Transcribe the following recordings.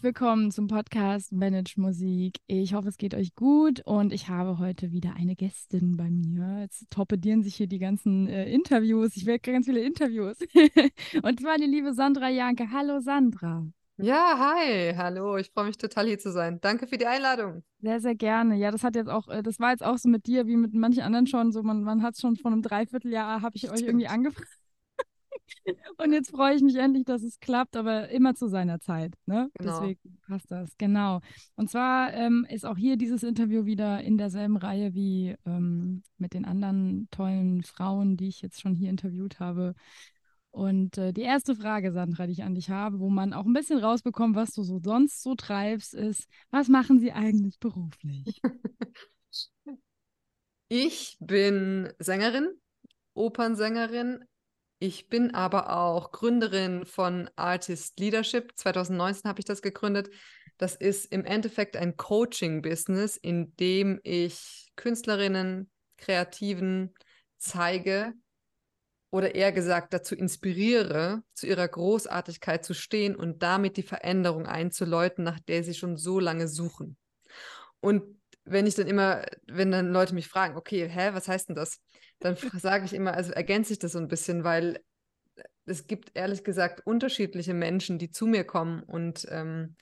Herzlich willkommen zum Podcast Manage Musik. Ich hoffe, es geht euch gut und ich habe heute wieder eine Gästin bei mir. Jetzt torpedieren sich hier die ganzen äh, Interviews. Ich will ganz viele Interviews. und zwar die liebe Sandra Janke. Hallo Sandra. Ja, hi, hallo. Ich freue mich total hier zu sein. Danke für die Einladung. Sehr, sehr gerne. Ja, das hat jetzt auch, äh, das war jetzt auch so mit dir wie mit manchen anderen schon so. Man, man hat es schon vor einem Dreivierteljahr, habe ich Stimmt. euch irgendwie angefragt. Und jetzt freue ich mich endlich, dass es klappt, aber immer zu seiner Zeit. Ne? Genau. Deswegen passt das. Genau. Und zwar ähm, ist auch hier dieses Interview wieder in derselben Reihe wie ähm, mit den anderen tollen Frauen, die ich jetzt schon hier interviewt habe. Und äh, die erste Frage, Sandra, die ich an dich habe, wo man auch ein bisschen rausbekommt, was du so sonst so treibst, ist, was machen Sie eigentlich beruflich? Ich bin Sängerin, Opernsängerin, ich bin aber auch Gründerin von Artist Leadership. 2019 habe ich das gegründet. Das ist im Endeffekt ein Coaching-Business, in dem ich Künstlerinnen, Kreativen zeige oder eher gesagt dazu inspiriere, zu ihrer Großartigkeit zu stehen und damit die Veränderung einzuläuten, nach der sie schon so lange suchen. Und wenn ich dann immer, wenn dann Leute mich fragen, okay, hä, was heißt denn das? Dann sage ich immer, also ergänze ich das so ein bisschen, weil es gibt ehrlich gesagt unterschiedliche Menschen, die zu mir kommen und ähm,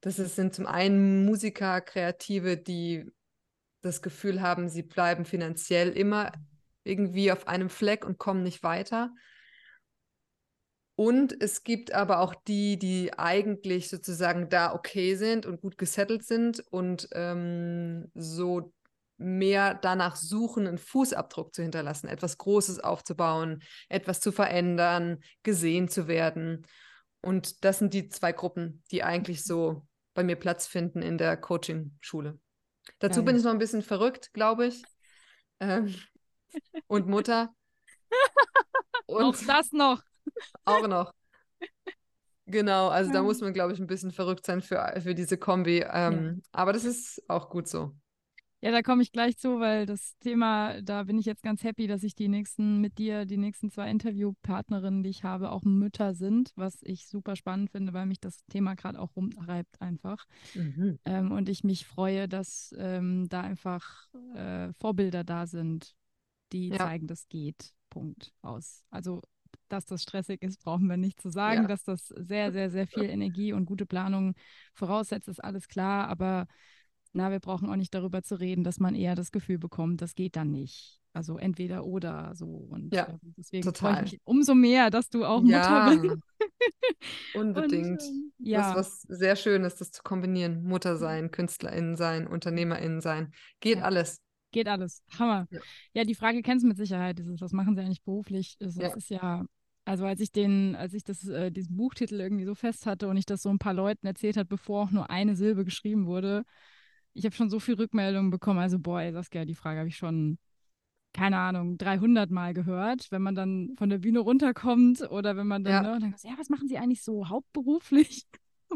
das ist, sind zum einen Musiker, Kreative, die das Gefühl haben, sie bleiben finanziell immer irgendwie auf einem Fleck und kommen nicht weiter. Und es gibt aber auch die, die eigentlich sozusagen da okay sind und gut gesettelt sind und ähm, so mehr danach suchen, einen Fußabdruck zu hinterlassen, etwas Großes aufzubauen, etwas zu verändern, gesehen zu werden. Und das sind die zwei Gruppen, die eigentlich so bei mir Platz finden in der Coaching-Schule. Dazu ja, bin ich noch ein bisschen verrückt, glaube ich. Ähm, und Mutter. Und auch das noch. Auch noch. Genau, also da muss man, glaube ich, ein bisschen verrückt sein für, für diese Kombi. Ähm, ja. Aber das ist auch gut so. Ja, da komme ich gleich zu, weil das Thema, da bin ich jetzt ganz happy, dass ich die nächsten mit dir, die nächsten zwei Interviewpartnerinnen, die ich habe, auch Mütter sind, was ich super spannend finde, weil mich das Thema gerade auch rumreibt einfach. Mhm. Ähm, und ich mich freue, dass ähm, da einfach äh, Vorbilder da sind, die ja. zeigen, das geht. Punkt aus. Also dass das stressig ist, brauchen wir nicht zu sagen. Ja. Dass das sehr, sehr, sehr viel Energie und gute Planung voraussetzt, ist alles klar. Aber na, wir brauchen auch nicht darüber zu reden, dass man eher das Gefühl bekommt, das geht dann nicht. Also entweder oder so. Und ja, äh, deswegen total. freue ich mich umso mehr, dass du auch ja, Mutter bist. Unbedingt. Und, äh, ja. Das ist was sehr Schönes, das zu kombinieren. Mutter sein, KünstlerInnen sein, UnternehmerInnen sein. Geht ja. alles. Geht alles. Hammer. Ja. ja, die Frage kennst du mit Sicherheit. Dieses, was machen sie eigentlich beruflich? Das, das ist ja also als ich den, als ich das, äh, diesen Buchtitel irgendwie so fest hatte und ich das so ein paar Leuten erzählt hat, bevor auch nur eine Silbe geschrieben wurde, ich habe schon so viel Rückmeldungen bekommen. Also boah, ey, Saskia, die Frage habe ich schon, keine Ahnung, 300 Mal gehört, wenn man dann von der Bühne runterkommt oder wenn man dann, ja, ne, dann ja was machen Sie eigentlich so hauptberuflich?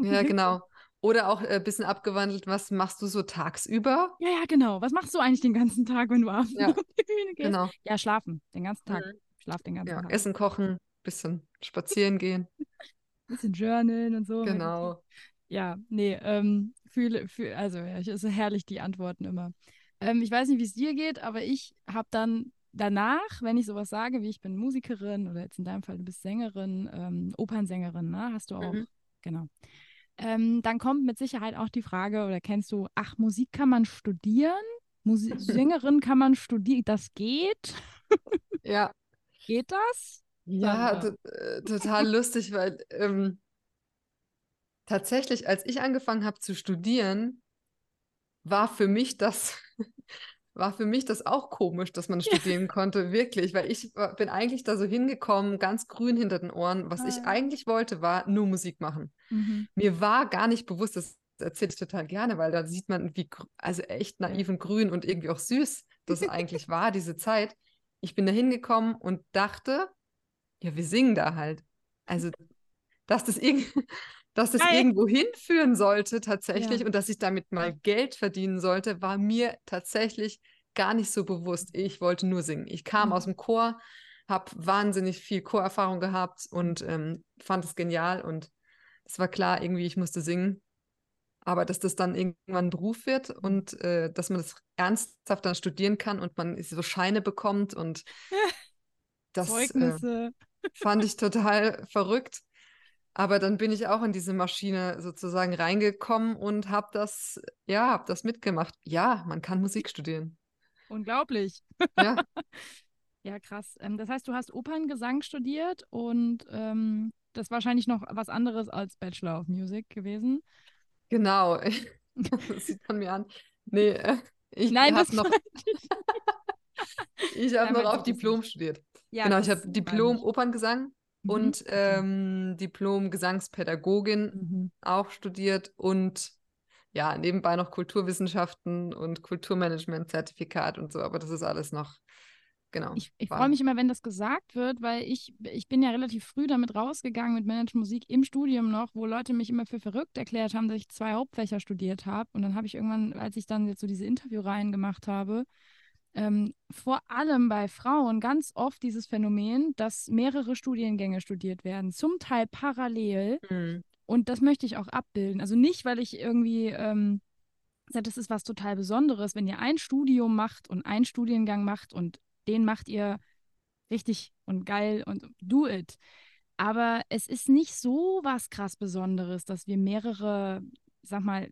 Ja, genau. Oder auch ein äh, bisschen abgewandelt, was machst du so tagsüber? Ja, ja, genau. Was machst du eigentlich den ganzen Tag, wenn du abends ja. auf die Bühne gehst? Genau. Ja, schlafen, den ganzen Tag. Mhm. Schlaf den ganzen ja, Tag. Essen, kochen, bisschen spazieren gehen. bisschen journalen und so. Genau. Ja, nee, ähm, fühle, fühle, also ja, es ist herrlich, die Antworten immer. Ähm, ich weiß nicht, wie es dir geht, aber ich habe dann danach, wenn ich sowas sage, wie ich bin Musikerin oder jetzt in deinem Fall, du bist Sängerin, ähm, Opernsängerin, ne? Hast du auch, mhm. genau. Ähm, dann kommt mit Sicherheit auch die Frage, oder kennst du, ach, Musik kann man studieren? Musi Sängerin kann man studieren, das geht? Ja. Geht das? Ja, äh, total lustig, weil ähm, tatsächlich, als ich angefangen habe zu studieren, war für mich das war für mich das auch komisch, dass man studieren konnte, wirklich, weil ich bin eigentlich da so hingekommen, ganz grün hinter den Ohren. Was ah. ich eigentlich wollte, war nur Musik machen. Mhm. Mir war gar nicht bewusst, das erzähle ich total gerne, weil da sieht man, wie, also echt naiv und grün und irgendwie auch süß das eigentlich war, diese Zeit. Ich bin da hingekommen und dachte, ja, wir singen da halt. Also, dass das irgendwie dass das Geil. irgendwo hinführen sollte tatsächlich ja. und dass ich damit mal Geld verdienen sollte, war mir tatsächlich gar nicht so bewusst. Ich wollte nur singen. Ich kam mhm. aus dem Chor, habe wahnsinnig viel Chorerfahrung gehabt und ähm, fand es genial und es war klar, irgendwie, ich musste singen. aber dass das dann irgendwann ein Beruf wird und äh, dass man das ernsthaft dann studieren kann und man so Scheine bekommt und das äh, Zeugnisse. fand ich total verrückt. Aber dann bin ich auch in diese Maschine sozusagen reingekommen und habe das, ja, habe das mitgemacht. Ja, man kann Musik studieren. Unglaublich. Ja, Ja, krass. Ähm, das heißt, du hast Operngesang studiert und ähm, das ist wahrscheinlich noch was anderes als Bachelor of Music gewesen. genau. Das sieht man mir an. Nee, äh, ich Nein, habe das noch, ich. ich hab Nein, noch auf Diplom studiert. Ja, Genau, ich habe Diplom. Operngesang. Und Okay. ähm, Diplom Gesangspädagogin Mhm. auch studiert und ja, nebenbei noch Kulturwissenschaften und Kulturmanagement-Zertifikat und so, aber das ist alles noch, genau, Ich, ich freue mich immer, wenn das gesagt wird, weil ich, ich bin ja relativ früh damit rausgegangen mit Managed Musik im Studium noch, wo Leute mich immer für verrückt erklärt haben, dass ich zwei Hauptfächer studiert habe. Und dann habe ich irgendwann, als ich dann jetzt so diese Interviewreihen gemacht habe, ähm, vor allem bei Frauen ganz oft dieses Phänomen, dass mehrere Studiengänge studiert werden, zum Teil parallel. Mhm. Und das möchte ich auch abbilden. Also nicht, weil ich irgendwie ähm, sage, das ist was total Besonderes, wenn ihr ein Studium macht und einen Studiengang macht und den macht ihr richtig und geil und do it. Aber es ist nicht so was krass Besonderes, dass wir mehrere, sag mal,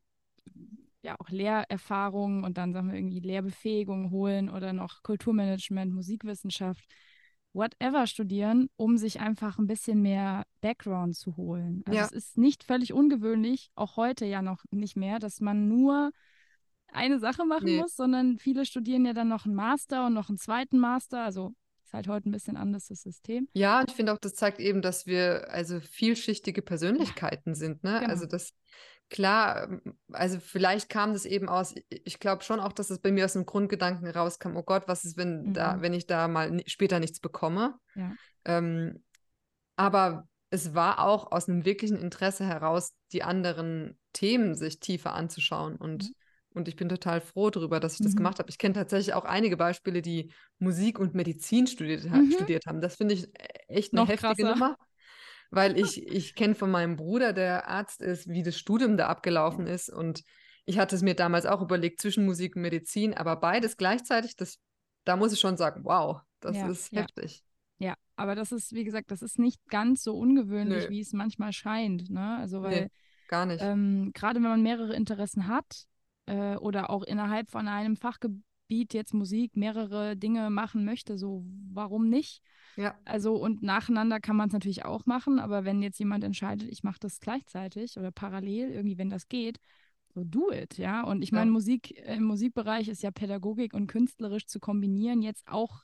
ja auch Lehrerfahrungen und dann sagen wir irgendwie Lehrbefähigung holen oder noch Kulturmanagement, Musikwissenschaft, whatever studieren, um sich einfach ein bisschen mehr Background zu holen. Also Ja. es ist nicht völlig ungewöhnlich, auch heute ja noch nicht mehr, dass man nur eine Sache machen Nee. muss, sondern viele studieren ja dann noch einen Master und noch einen zweiten Master. Also ist halt heute ein bisschen anders das System. Ja, und ich finde auch, das zeigt eben, dass wir also vielschichtige Persönlichkeiten sind, ne? Genau. Also das, klar, ähm, also vielleicht kam das eben aus, ich glaube schon auch, dass es bei mir aus dem Grundgedanken rauskam, oh Gott, was ist, wenn da, Mhm. wenn ich da mal später nichts bekomme? Ja. Ähm, aber es war auch aus einem wirklichen Interesse heraus, die anderen Themen sich tiefer anzuschauen. Und, Mhm. und ich bin total froh darüber, dass ich das Mhm. gemacht habe. Ich kenne tatsächlich auch einige Beispiele, die Musik und Medizin studiert, ha Mhm. studiert haben. Das finde ich e- echt eine Noch heftige krasser. Nummer. Weil ich, ich kenne von meinem Bruder, der Arzt ist, wie das Studium da abgelaufen ist. Und ich hatte es mir damals auch überlegt, zwischen Musik und Medizin, aber beides gleichzeitig, das, da muss ich schon sagen, wow, das Ja, ist ja. heftig. Ja, aber das ist, wie gesagt, das ist nicht ganz so ungewöhnlich, Nö. wie es manchmal scheint. Ne? Also, weil Nee, gar nicht. ähm, gerade wenn man mehrere Interessen hat äh, oder auch innerhalb von einem Fachgebiet jetzt Musik mehrere Dinge machen möchte, so warum nicht? Ja. Also und nacheinander kann man es natürlich auch machen, aber wenn jetzt jemand entscheidet, ich mache das gleichzeitig oder parallel, irgendwie, wenn das geht, so do it, ja. Und ich Ja. meine, Musik, äh, im Musikbereich ist ja Pädagogik und künstlerisch zu kombinieren jetzt auch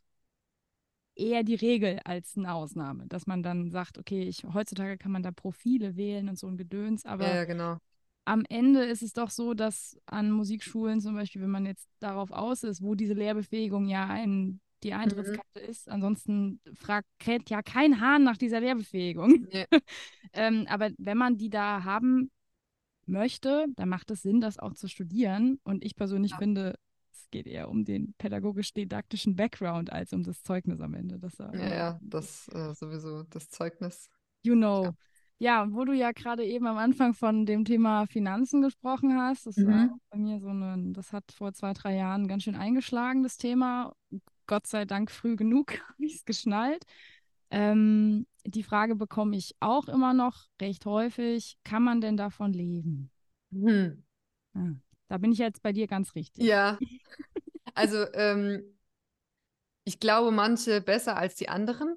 eher die Regel als eine Ausnahme, dass man dann sagt, okay, ich, heutzutage kann man da Profile wählen und so ein Gedöns, aber ja, genau. Am Ende ist es doch so, dass an Musikschulen zum Beispiel, wenn man jetzt darauf aus ist, wo diese Lehrbefähigung ja ein, die Mhm. Eintrittskarte ist, ansonsten fragt kräht ja kein Hahn nach dieser Lehrbefähigung. Nee. ähm, aber wenn man die da haben möchte, dann macht es Sinn, das auch zu studieren. Und ich persönlich Ja. finde, es geht eher um den pädagogisch-didaktischen Background als um das Zeugnis am Ende. Das, äh, Ja, ja, das äh, sowieso, das Zeugnis. You know. Ja, und wo du ja gerade eben am Anfang von dem Thema Finanzen gesprochen hast, das war Mhm. auch bei mir so ein, das hat vor zwei, drei Jahren ganz schön eingeschlagen, das Thema. Gott sei Dank früh genug habe ich es geschnallt. Ähm, die Frage bekomme ich auch immer noch recht häufig, kann man denn davon leben? Hm. Ah, da bin ich jetzt bei dir ganz richtig. Ja, also ähm, ich glaube, manche besser als die anderen,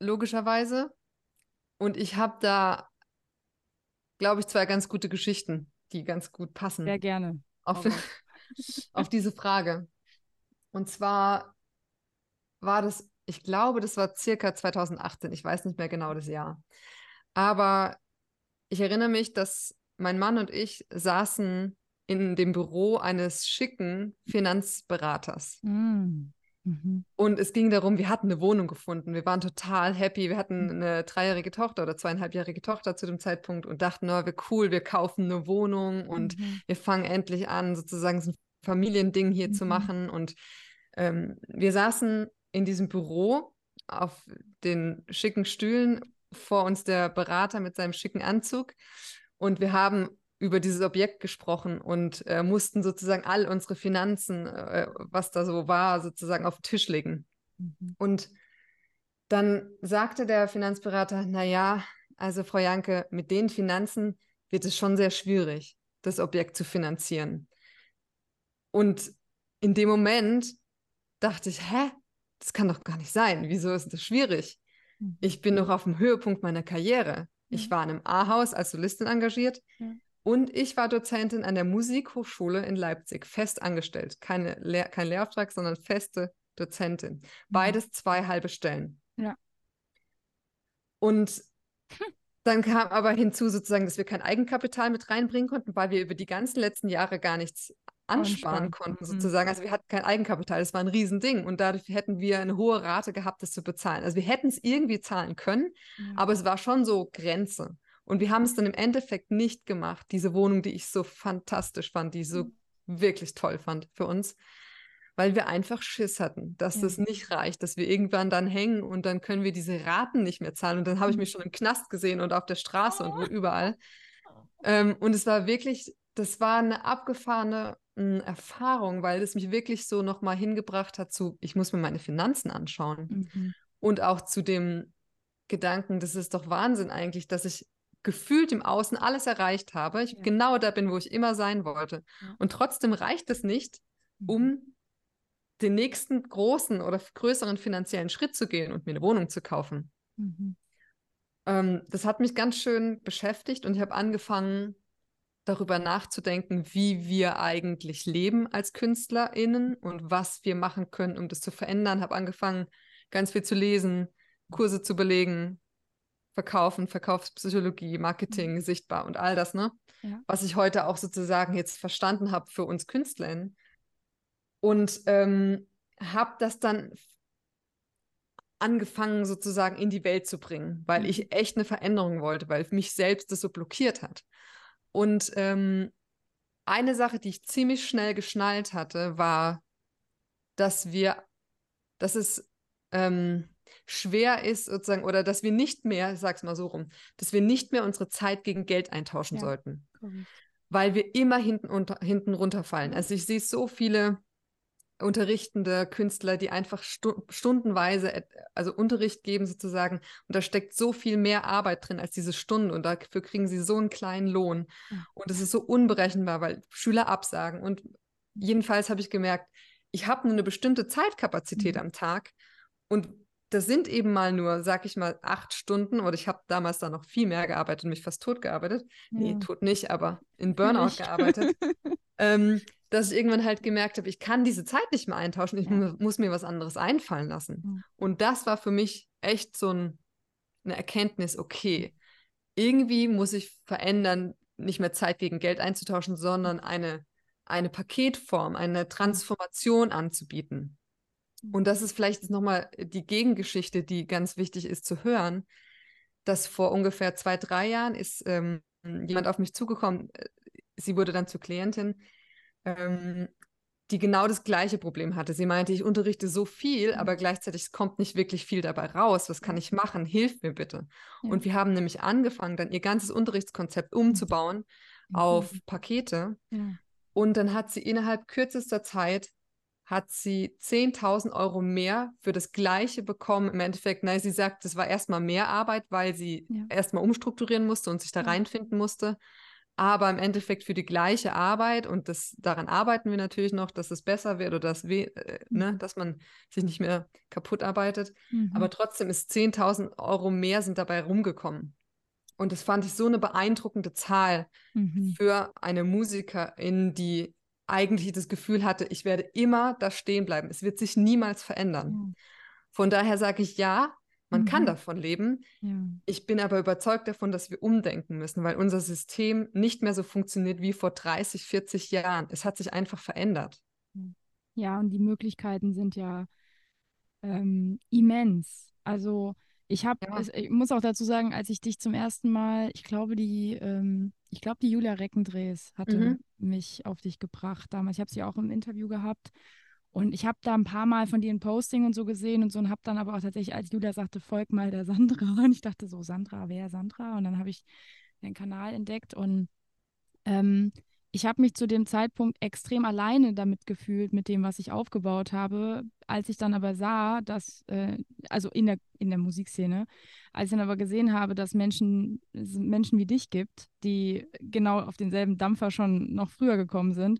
logischerweise. Und ich habe da, glaube ich, zwei ganz gute Geschichten, die ganz gut passen Sehr gerne. auf, auf diese Frage. Und zwar war das, ich glaube, das war circa 2018, ich weiß nicht mehr genau das Jahr. Aber ich erinnere mich, dass mein Mann und ich saßen in dem Büro eines schicken Finanzberaters. Mm. Mhm. Und es ging darum, wir hatten eine Wohnung gefunden. Wir waren total happy. Wir hatten eine dreijährige Tochter oder zweieinhalbjährige Tochter zu dem Zeitpunkt und dachten, oh, wir cool, wir kaufen eine Wohnung und Mhm. wir fangen endlich an, sozusagen so ein Familiending hier zu Mhm. machen. Und ähm, wir saßen in diesem Büro auf den schicken Stühlen, vor uns der Berater mit seinem schicken Anzug. Und wir haben über dieses Objekt gesprochen und äh, mussten sozusagen all unsere Finanzen, äh, was da so war, sozusagen auf den Tisch legen. Mhm. Und dann sagte der Finanzberater, naja, also Frau Janke, mit den Finanzen wird es schon sehr schwierig, das Objekt zu finanzieren. Und in dem Moment dachte ich, hä, das kann doch gar nicht sein. Wieso ist das schwierig? Mhm. Ich bin noch auf dem Höhepunkt meiner Karriere. Ich war in einem A-Haus als Solistin engagiert ja. Und ich war Dozentin an der Musikhochschule in Leipzig, fest angestellt. Keine Lehr kein Lehrauftrag, sondern feste Dozentin. Mhm. Beides zwei halbe Stellen. Ja. Und dann kam aber hinzu sozusagen, dass wir kein Eigenkapital mit reinbringen konnten, weil wir über die ganzen letzten Jahre gar nichts ansparen konnten, mhm. sozusagen. Also wir hatten kein Eigenkapital, das war ein Riesending und dadurch hätten wir eine hohe Rate gehabt, das zu bezahlen. Also wir hätten es irgendwie zahlen können, ja. aber es war schon so Grenze. Und wir haben es dann im Endeffekt nicht gemacht, diese Wohnung, die ich so fantastisch fand, die ich so mhm. wirklich toll fand für uns weil wir einfach Schiss hatten, dass ja. das nicht reicht, dass wir irgendwann dann hängen und dann können wir diese Raten nicht mehr zahlen. Und dann habe ich mich mhm. schon im Knast gesehen und auf der Straße und überall. Ähm, und es war wirklich, das war eine abgefahrene äh, Erfahrung, weil es mich wirklich so nochmal hingebracht hat zu, ich muss mir meine Finanzen anschauen. Mhm. Und auch zu dem Gedanken, das ist doch Wahnsinn eigentlich, dass ich gefühlt im Außen alles erreicht habe. Ich ja. genau da bin, wo ich immer sein wollte. Und trotzdem reicht es nicht, mhm. um den nächsten großen oder größeren finanziellen Schritt zu gehen und mir eine Wohnung zu kaufen. Mhm. Ähm, das hat mich ganz schön beschäftigt und ich habe angefangen, darüber nachzudenken, wie wir eigentlich leben als KünstlerInnen und was wir machen können, um das zu verändern. Habe angefangen, ganz viel zu lesen, Kurse zu belegen, Verkaufen, Verkaufspsychologie, Marketing, mhm. sichtbar und all das, ne? Ja. Was ich heute auch sozusagen jetzt verstanden habe für uns KünstlerInnen. Und ähm, habe das dann angefangen sozusagen in die Welt zu bringen, weil mhm. ich echt eine Veränderung wollte, weil mich selbst das so blockiert hat. Und ähm, eine Sache, die ich ziemlich schnell geschnallt hatte, war, dass wir, dass es ähm, schwer ist sozusagen, oder dass wir nicht mehr, ich sag's mal so rum, dass wir nicht mehr unsere Zeit gegen Geld eintauschen ja. sollten. Cool. Weil wir immer hinten, unter, hinten runterfallen. Also ich sehe so viele unterrichtende Künstler, die einfach stu stundenweise, also Unterricht geben sozusagen. Und da steckt so viel mehr Arbeit drin als diese Stunden. Und dafür kriegen sie so einen kleinen Lohn. Und es ist so unberechenbar, weil Schüler absagen. Und jedenfalls habe ich gemerkt, ich habe nur eine bestimmte Zeitkapazität mhm. am Tag. Und das sind eben mal nur, sag ich mal, acht Stunden. Oder ich habe damals da noch viel mehr gearbeitet und mich fast tot gearbeitet. Ja. Nee, tot nicht, aber in Burnout gearbeitet. ähm, dass ich irgendwann halt gemerkt habe, ich kann diese Zeit nicht mehr eintauschen, ich ja. muss mir was anderes einfallen lassen. Mhm. Und das war für mich echt so ein, eine Erkenntnis, okay, irgendwie muss ich verändern, nicht mehr Zeit gegen Geld einzutauschen, sondern eine, eine Paketform, eine Transformation anzubieten. Mhm. Und das ist vielleicht nochmal die Gegengeschichte, die ganz wichtig ist zu hören, dass vor ungefähr zwei, drei Jahren ist ähm, jemand auf mich zugekommen, äh, sie wurde dann zur Klientin, ähm, die genau das gleiche Problem hatte. Sie meinte, ich unterrichte so viel, mhm. aber gleichzeitig kommt nicht wirklich viel dabei raus. Was kann ich machen? Hilf mir bitte. Ja. Und wir haben nämlich angefangen, dann ihr ganzes Unterrichtskonzept umzubauen mhm. auf Pakete. Ja. Und dann hat sie innerhalb kürzester Zeit hat sie 10.000 Euro mehr für das Gleiche bekommen. Im Endeffekt, nein, sie sagt, das war erstmal mehr Arbeit, weil sie ja. erstmal umstrukturieren musste und sich da reinfinden musste aber im Endeffekt für die gleiche Arbeit und das, daran arbeiten wir natürlich noch, dass es besser wird oder dass, we, äh, ne, mhm. dass man sich nicht mehr kaputt arbeitet. Mhm. Aber trotzdem ist 10.000 Euro mehr sind dabei rumgekommen. Und das fand ich so eine beeindruckende Zahl mhm. für eine Musikerin, die eigentlich das Gefühl hatte, ich werde immer da stehen bleiben. Es wird sich niemals verändern. Von daher sage ich ja, man mhm. kann davon leben. Ja. Ich bin aber überzeugt davon, dass wir umdenken müssen, weil unser System nicht mehr so funktioniert wie vor 30, 40 Jahren. Es hat sich einfach verändert. Ja, und die Möglichkeiten sind ja ähm, immens. Also ich habe, ja. ich muss auch dazu sagen, als ich dich zum ersten Mal, ich glaube, die, ähm, ich glaube, die Julia Reckendrees hatte mhm. Mich auf dich gebracht damals. Ich habe sie auch im Interview gehabt und ich habe da ein paar Mal von dir ein Posting und so gesehen und so und habe dann aber auch tatsächlich, als Julia sagte, folg mal der Sandra. Und ich dachte so, Sandra, wer Sandra? Und dann habe ich den Kanal entdeckt und Ähm, ich habe mich zu dem Zeitpunkt extrem alleine damit gefühlt, mit dem, was ich aufgebaut habe. Als ich dann aber sah, dass, äh, also in der, in der Musikszene, als ich dann aber gesehen habe, dass Menschen, Menschen wie dich gibt, die genau auf denselben Dampfer schon noch früher gekommen sind,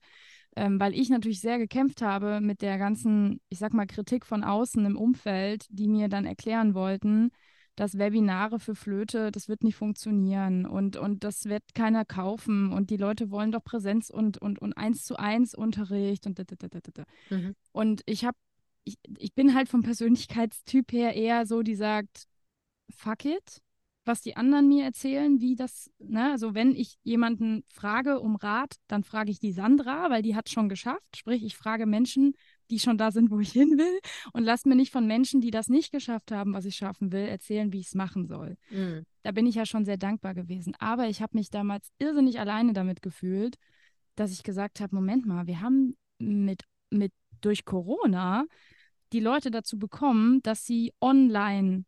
ähm, weil ich natürlich sehr gekämpft habe mit der ganzen, ich sag mal, Kritik von außen im Umfeld, die mir dann erklären wollten, dass Webinare für Flöte, das wird nicht funktionieren und, und das wird keiner kaufen und die Leute wollen doch Präsenz und, und, und eins zu eins Unterricht und da, da, da, da. Mhm. Und ich habe, ich, ich bin halt vom Persönlichkeitstyp her eher so, die sagt, fuck it, was die anderen mir erzählen, wie das, ne, also wenn ich jemanden frage um Rat, dann frage ich die Sandra, weil die hat schon geschafft. Sprich, ich frage Menschen, die schon da sind, wo ich hin will und lass mir nicht von Menschen, die das nicht geschafft haben, was ich schaffen will, erzählen, wie ich es machen soll. Mhm. Da bin ich ja schon sehr dankbar gewesen. Aber ich habe mich damals irrsinnig alleine damit gefühlt, dass ich gesagt habe, Moment mal, wir haben mit, mit durch Corona die Leute dazu bekommen, dass sie online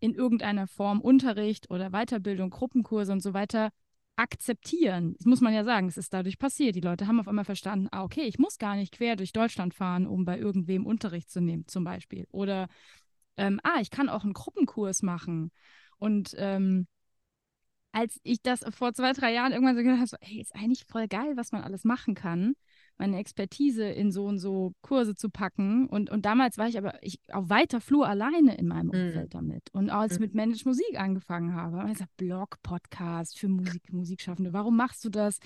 in irgendeiner Form Unterricht oder Weiterbildung, Gruppenkurse und so weiter akzeptieren. Das muss man ja sagen, es ist dadurch passiert. Die Leute haben auf einmal verstanden, ah, okay, ich muss gar nicht quer durch Deutschland fahren, um bei irgendwem Unterricht zu nehmen, zum Beispiel. Oder, ähm, ah, ich kann auch einen Gruppenkurs machen. Und ähm, als ich das vor zwei, drei Jahren irgendwann so gedacht habe, so, hey, ist eigentlich voll geil, was man alles machen kann, meine Expertise in so und so Kurse zu packen. Und, und damals war ich aber ich, auf weiter Flur alleine in meinem mhm. Umfeld mm. damit. Und als ich mm. mit Managed Musik angefangen habe, habe ich gesagt, Blog, Podcast für Musik, Musikschaffende, warum machst du das?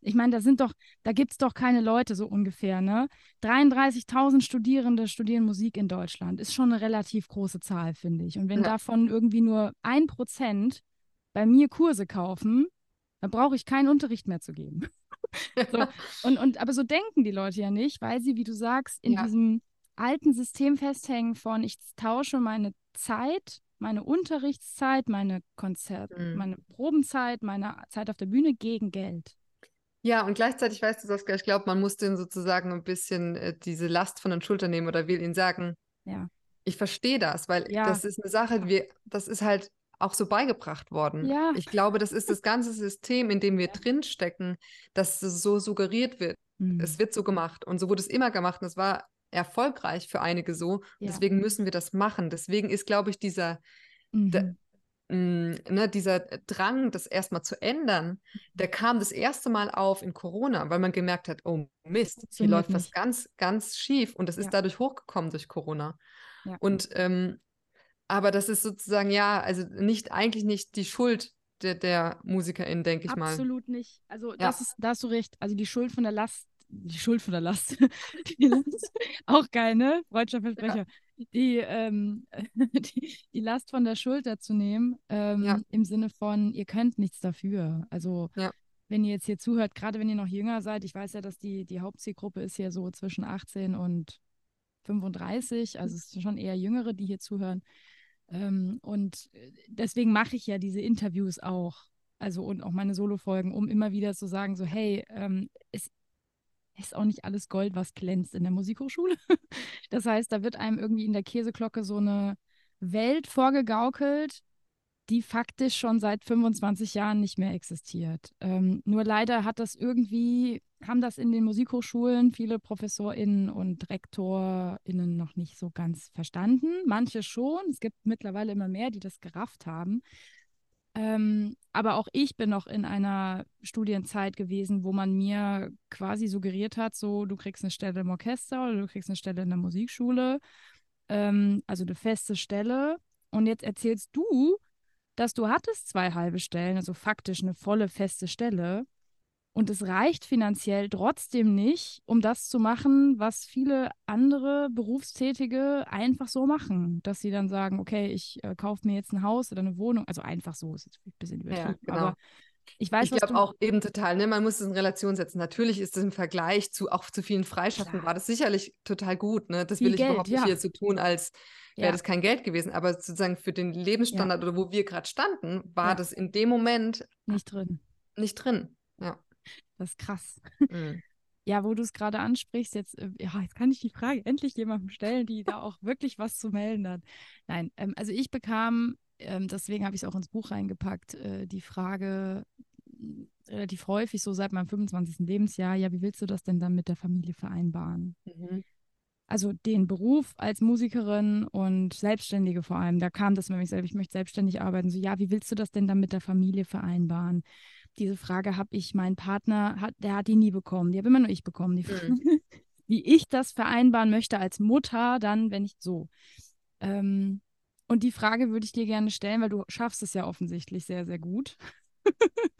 Ich meine, da sind doch, da gibt es doch keine Leute so ungefähr, ne? 33.000 Studierende studieren Musik in Deutschland. Ist schon eine relativ große Zahl, finde ich. Und wenn ja. davon irgendwie nur ein Prozent bei mir Kurse kaufen, dann brauche ich keinen Unterricht mehr zu geben. So, und, und, aber so denken die Leute ja nicht, weil sie, wie du sagst, in ja. diesem alten System festhängen von, ich tausche meine Zeit, meine Unterrichtszeit, meine Konzert, mhm. meine Probenzeit, meine Zeit auf der Bühne gegen Geld. Ja, und gleichzeitig weißt du, Saskia, ich glaube, man muss denen sozusagen ein bisschen äh, diese Last von den Schultern nehmen oder will ihnen sagen, ja. ich verstehe das, weil ja. das ist eine Sache, wir, das ist halt auch so beigebracht worden. Ja. Ich glaube, das ist das ganze System, in dem wir ja. drinstecken, dass es so suggeriert wird. Mhm. Es wird so gemacht und so wurde es immer gemacht und es war erfolgreich für einige so. Ja. Deswegen müssen wir das machen. Deswegen ist, glaube ich, dieser, mhm. mh, ne, dieser Drang, das erstmal zu ändern, der kam das erste Mal auf in Corona, weil man gemerkt hat, oh Mist, hier läuft nicht. was ganz, ganz schief und das ist dadurch hochgekommen durch Corona. Und ähm, aber das ist sozusagen, ja, also nicht, eigentlich nicht die Schuld der, der MusikerInnen, denke ich Absolut mal. Absolut nicht. Also ja. das ist, da hast du recht. Also die Schuld von der Last, die Schuld von der Last. die Last auch geil, ne? Freudscher Versprecher. Ja. Die, ähm, die, die, Last von der Schulter zu nehmen, ähm, ja. im Sinne von, ihr könnt nichts dafür. Also wenn ihr jetzt hier zuhört, gerade wenn ihr noch jünger seid, ich weiß ja, dass die, die Hauptzielgruppe ist hier so zwischen 18 und 35, also es sind schon eher Jüngere, die hier zuhören. Ähm, und äh, deswegen mache ich ja diese Interviews auch. Also und auch meine Solo-Folgen, um immer wieder zu sagen, so, hey, ähm, es ist auch nicht alles Gold, was glänzt in der Musikhochschule. das heißt, da wird einem irgendwie in der Käseglocke so eine Welt vorgegaukelt, die faktisch schon seit 25 Jahren nicht mehr existiert. Ähm, nur leider hat das irgendwie, haben das in den Musikhochschulen viele ProfessorInnen und RektorInnen noch nicht so ganz verstanden. Manche schon. Es gibt mittlerweile immer mehr, die das gerafft haben. Ähm, aber auch ich bin noch in einer Studienzeit gewesen, wo man mir quasi suggeriert hat, so, du kriegst eine Stelle im Orchester oder du kriegst eine Stelle in der Musikschule. Ähm, also eine feste Stelle. Und jetzt erzählst du, dass du hattest zwei halbe Stellen, also faktisch eine volle feste Stelle. Und es reicht finanziell trotzdem nicht, um das zu machen, was viele andere Berufstätige einfach so machen. Dass sie dann sagen, okay, ich äh, kaufe mir jetzt ein Haus oder eine Wohnung. Also einfach so, ist jetzt ein bisschen übertrieben. Ja, genau. Aber ich weiß, ich glaube auch eben total, ne? man muss es in Relation setzen. Natürlich ist es im Vergleich zu auch zu vielen Freischaffenden war das sicherlich total gut. Ne? Das Viel will ich Geld, überhaupt nicht ja. hier so tun, als wäre ja. das kein Geld gewesen. Aber sozusagen für den Lebensstandard ja. oder wo wir gerade standen, war das in dem Moment nicht drin. Nicht drin. Ja. Das ist krass. Mhm. Ja, wo du es gerade ansprichst, jetzt, äh, ja, jetzt kann ich die Frage endlich jemandem stellen, die da auch wirklich was zu melden hat. Nein, ähm, also ich bekam ähm, deswegen habe ich es auch ins Buch reingepackt, äh, die Frage, relativ häufig so seit meinem 25. Lebensjahr, ja, wie willst du das denn dann mit der Familie vereinbaren? Mhm. Also den Beruf als Musikerin und Selbstständige vor allem, da kam das nämlich selbst, ich möchte selbstständig arbeiten. So, ja, wie willst du das denn dann mit der Familie vereinbaren? Diese Frage habe ich, mein Partner, hat, der hat die nie bekommen. Die habe immer nur ich bekommen. Die mhm. wie ich das vereinbaren möchte als Mutter, dann, wenn ich so. Ähm, und die Frage würde ich dir gerne stellen, weil du schaffst es ja offensichtlich sehr, sehr gut.